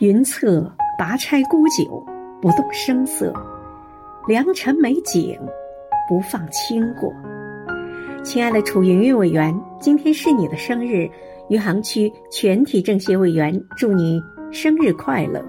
云策拔钗沽酒不动声色，良辰美景不放轻过。亲爱的楚云云委员，今天是你的生日，余杭区全体政协委员，祝你生日快乐。